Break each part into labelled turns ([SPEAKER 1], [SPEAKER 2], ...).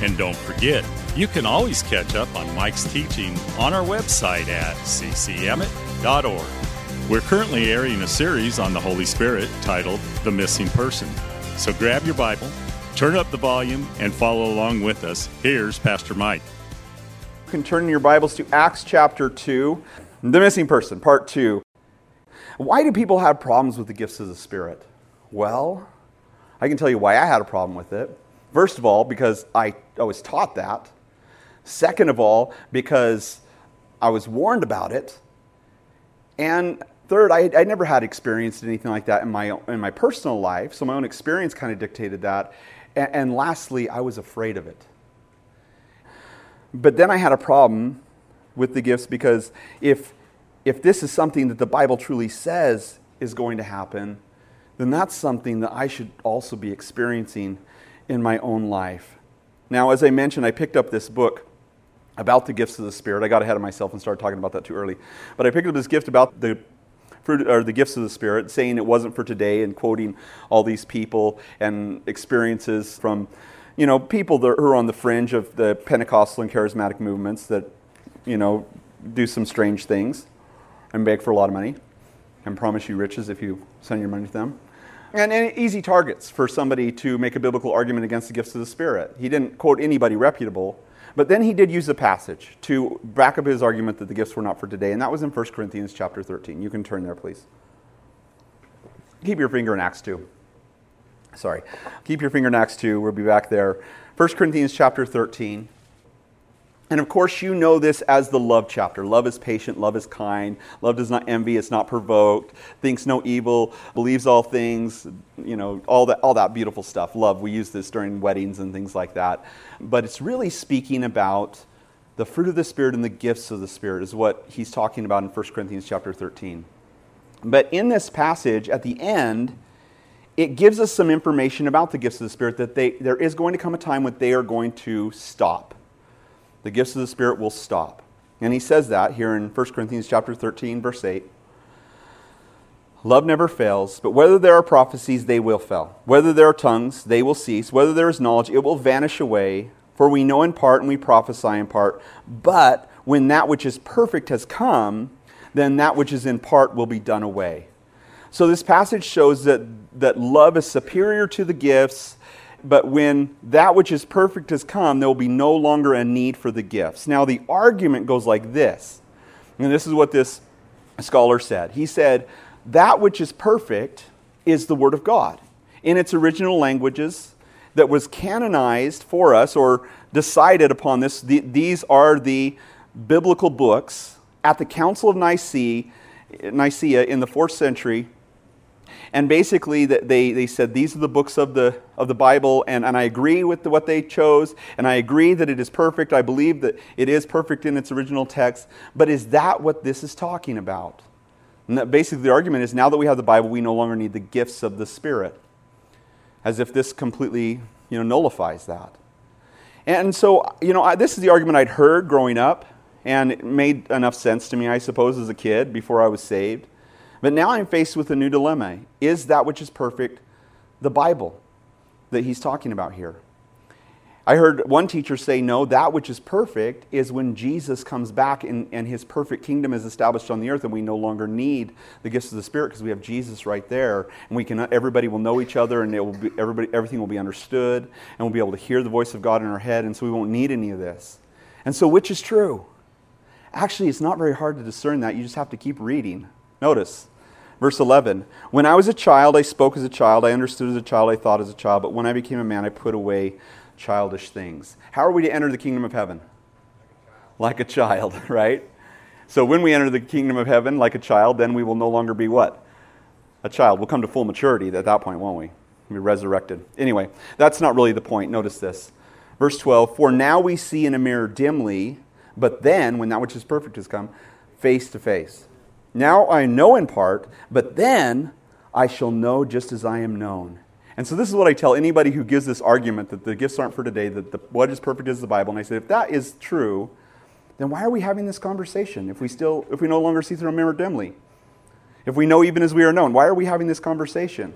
[SPEAKER 1] And don't forget, you can always catch up on Mike's teaching on our website at ccemmett.org. We're currently airing a series on the Holy Spirit titled The Missing Person. So grab your Bible, turn up the volume, and follow along with us. Here's Pastor Mike.
[SPEAKER 2] You can turn your Bibles to Acts chapter 2, The Missing Person, part 2. Why do people have problems with the gifts of the Spirit? Well, I can tell you why I had a problem with it. First of all, because I, I was taught that. Second of all, because I was warned about it. And third, I, I never had experienced anything like that in my, in my personal life, so my own experience kind of dictated that. And, and lastly, I was afraid of it. But then I had a problem with the gifts because if, if this is something that the Bible truly says is going to happen, then that's something that I should also be experiencing in my own life. Now, as I mentioned, I picked up this book about the gifts of the Spirit. I got ahead of myself and started talking about that too early. But I picked up this gift about the fruit or the gifts of the Spirit, saying it wasn't for today and quoting all these people and experiences from, you know, people that are on the fringe of the Pentecostal and charismatic movements that, you know, do some strange things and beg for a lot of money and promise you riches if you send your money to them and, and, easy targets for somebody to make a biblical argument against the gifts of the Spirit. He didn't quote anybody reputable, but then he did use a passage to back up his argument that the gifts were not for today, and that was in 1 Corinthians chapter 13. You can turn there, please. Keep your finger in Acts 2. Sorry. Keep your finger in Acts 2. We'll be back there. 1 Corinthians chapter 13. And of course, you know this as the love chapter. Love is patient, love is kind, love does not envy, it's not provoked, thinks no evil, believes all things, you know, all that, all that beautiful stuff. Love, we use this during weddings and things like that. But it's really speaking about the fruit of the Spirit and the gifts of the Spirit, is what he's talking about in 1 Corinthians chapter 13. But in this passage, at the end, it gives us some information about the gifts of the Spirit that they, there is going to come a time when they are going to stop the gifts of the Spirit will stop. And he says that here in 1 Corinthians chapter 13, verse 8. Love never fails, but whether there are prophecies, they will fail. Whether there are tongues, they will cease. Whether there is knowledge, it will vanish away. For we know in part and we prophesy in part. But when that which is perfect has come, then that which is in part will be done away. So this passage shows that, that love is superior to the gifts but when that which is perfect has come, there will be no longer a need for the gifts. Now, the argument goes like this, and this is what this scholar said. He said, That which is perfect is the Word of God in its original languages that was canonized for us or decided upon this. these are the biblical books at the Council of Nicaea, Nicaea in the fourth century and basically, they, they said, These are the books of the, of the Bible, and, and I agree with the, what they chose, and I agree that it is perfect. I believe that it is perfect in its original text. But is that what this is talking about? And basically, the argument is now that we have the Bible, we no longer need the gifts of the Spirit, as if this completely you know, nullifies that. And so, you know, I, this is the argument I'd heard growing up, and it made enough sense to me, I suppose, as a kid before I was saved. But now I'm faced with a new dilemma. Is that which is perfect the Bible that he's talking about here? I heard one teacher say, no, that which is perfect is when Jesus comes back and, and his perfect kingdom is established on the earth and we no longer need the gifts of the Spirit because we have Jesus right there and we can, everybody will know each other and it will be, everybody, everything will be understood and we'll be able to hear the voice of God in our head and so we won't need any of this. And so which is true? Actually, it's not very hard to discern that. You just have to keep reading. Notice, Verse 11 When I was a child, I spoke as a child, I understood as a child, I thought as a child, but when I became a man, I put away childish things. How are we to enter the kingdom of heaven? Like a child, right? So when we enter the kingdom of heaven like a child, then we will no longer be what? A child. We'll come to full maturity at that point, won't we? We'll be resurrected. Anyway, that's not really the point. Notice this. Verse 12 For now we see in a mirror dimly, but then, when that which is perfect has come, face to face. Now I know in part, but then I shall know just as I am known. And so this is what I tell anybody who gives this argument that the gifts aren't for today, that the, what is perfect is the Bible. And I say, if that is true, then why are we having this conversation if we still, if we no longer see through a mirror dimly? If we know even as we are known, why are we having this conversation?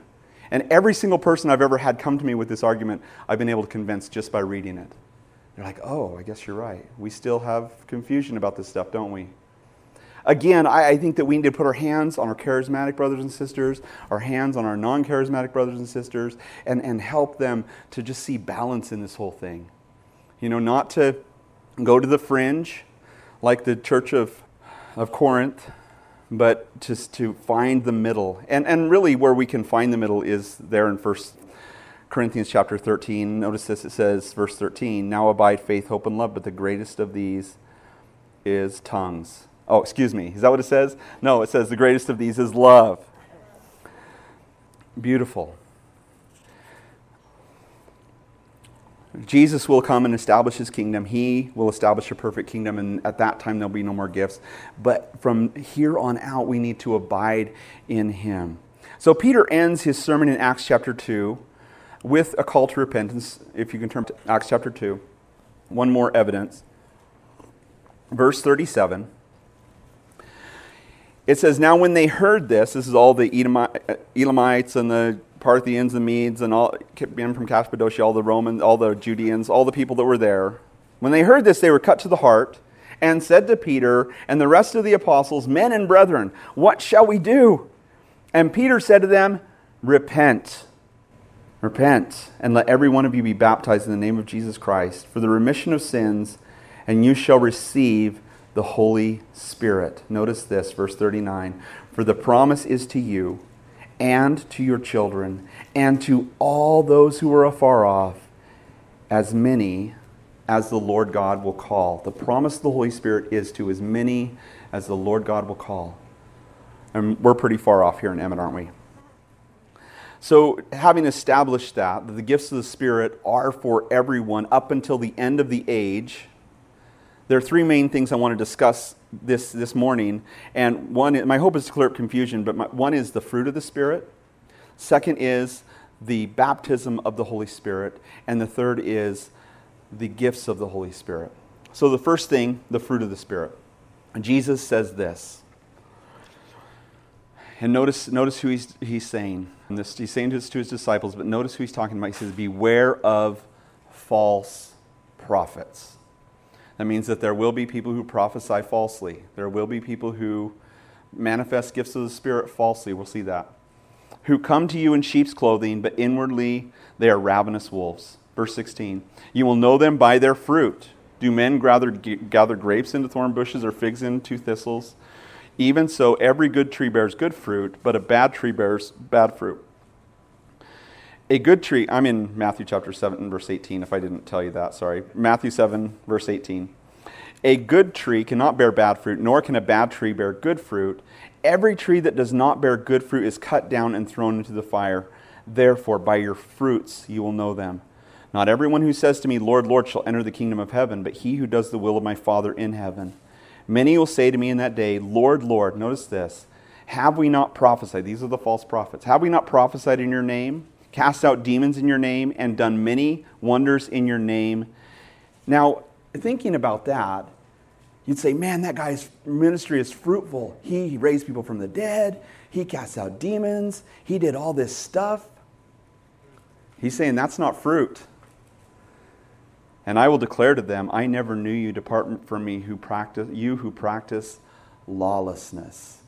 [SPEAKER 2] And every single person I've ever had come to me with this argument, I've been able to convince just by reading it. They're like, oh, I guess you're right. We still have confusion about this stuff, don't we? Again, I, I, think that we need to put our hands on our charismatic brothers and sisters, our hands on our non charismatic brothers and sisters, and, and help them to just see balance in this whole thing. You know, not to go to the fringe like the church of, of Corinth, but just to find the middle. And, and really, where we can find the middle is there in 1 Corinthians chapter 13. Notice this it says, verse 13, Now abide faith, hope, and love, but the greatest of these is tongues. Oh, excuse me. Is that what it says? No, it says the greatest of these is love. Beautiful. Jesus will come and establish his kingdom. He will establish a perfect kingdom, and at that time there'll be no more gifts. But from here on out, we need to abide in him. So Peter ends his sermon in Acts chapter 2 with a call to repentance, if you can turn to Acts chapter 2. One more evidence. Verse 37. It says, Now when they heard this, this is all the uh, Elamites and the Parthians, and Medes, and all men from Cappadocia, all the Romans, all the Judeans, all the people that were there. When they heard this, they were cut to the heart and said to Peter and the rest of the apostles, Men and brethren, what shall we do? And Peter said to them, Repent. Repent, and let every one of you be baptized in the name of Jesus Christ for the remission of sins, and you shall receive the Holy Spirit. Notice this, verse 39 For the promise is to you and to your children, and to all those who are afar off, as many as the Lord God will call. The promise of the Holy Spirit is to as many as the Lord God will call. And we're pretty far off here in Emmett, aren't we? So, having established that, that the gifts of the Spirit are for everyone up until the end of the age, there are three main things I want to discuss this, this morning. And one, my hope is to clear up confusion, but my, one is the fruit of the Spirit. Second is the baptism of the Holy Spirit. And the third is the gifts of the Holy Spirit. So, the first thing, the fruit of the Spirit. Jesus says this. And notice, notice who he's, he's saying. And this, he's saying this to his disciples, but notice who he's talking about. He says, Beware of false prophets. That means that there will be people who prophesy falsely. There will be people who manifest gifts of the Spirit falsely. We'll see that. Who come to you in sheep's clothing, but inwardly they are ravenous wolves. Verse 16 You will know them by their fruit. Do men gather, gather grapes into thorn bushes or figs into thistles? Even so, every good tree bears good fruit, but a bad tree bears bad fruit. A good tree, I'm in Matthew chapter 7, verse 18, if I didn't tell you that, sorry. Matthew 7, verse 18. A good tree cannot bear bad fruit, nor can a bad tree bear good fruit. Every tree that does not bear good fruit is cut down and thrown into the fire. Therefore, by your fruits you will know them. Not everyone who says to me, Lord, Lord, shall enter the kingdom of heaven, but he who does the will of my Father in heaven. Many will say to me in that day, Lord, Lord, notice this, have we not prophesied? These are the false prophets. Have we not prophesied in your name? Cast out demons in your name, and done many wonders in your name. Now, thinking about that, you'd say, man, that guy's ministry is fruitful. He raised people from the dead, he cast out demons, he did all this stuff. He's saying that's not fruit. And I will declare to them, I never knew you. Depart from me, who practice you who practice lawlessness.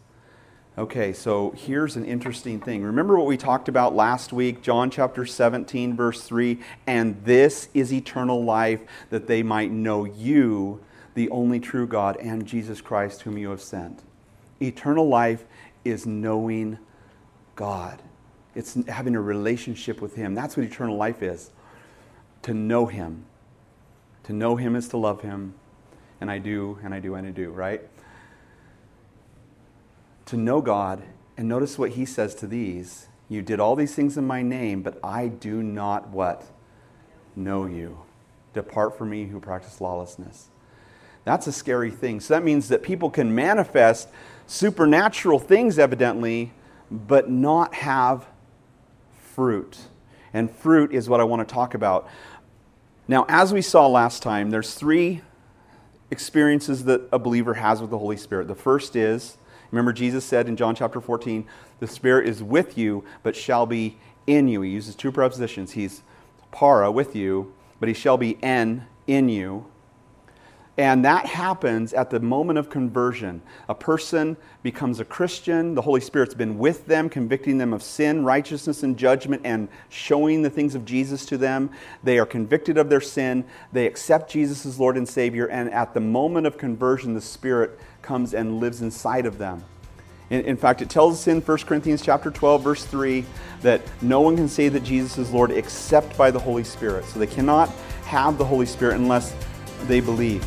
[SPEAKER 2] Okay, so here's an interesting thing. Remember what we talked about last week, John chapter 17, verse 3? And this is eternal life, that they might know you, the only true God, and Jesus Christ, whom you have sent. Eternal life is knowing God, it's having a relationship with Him. That's what eternal life is to know Him. To know Him is to love Him. And I do, and I do, and I do, right? To know God. And notice what he says to these You did all these things in my name, but I do not what? Know you. Depart from me who practice lawlessness. That's a scary thing. So that means that people can manifest supernatural things, evidently, but not have fruit. And fruit is what I want to talk about. Now, as we saw last time, there's three experiences that a believer has with the Holy Spirit. The first is, remember Jesus said in John chapter 14, the Spirit is with you, but shall be in you. He uses two prepositions. He's para, with you, but he shall be en, in you. And that happens at the moment of conversion. A person becomes a Christian. The Holy Spirit's been with them, convicting them of sin, righteousness, and judgment, and showing the things of Jesus to them. They are convicted of their sin. They accept Jesus as Lord and Savior. And at the moment of conversion, the Spirit comes and lives inside of them. In, in fact, it tells us in 1 Corinthians chapter 12, verse 3, that no one can say that Jesus is Lord except by the Holy Spirit. So they cannot have the Holy Spirit unless they believe.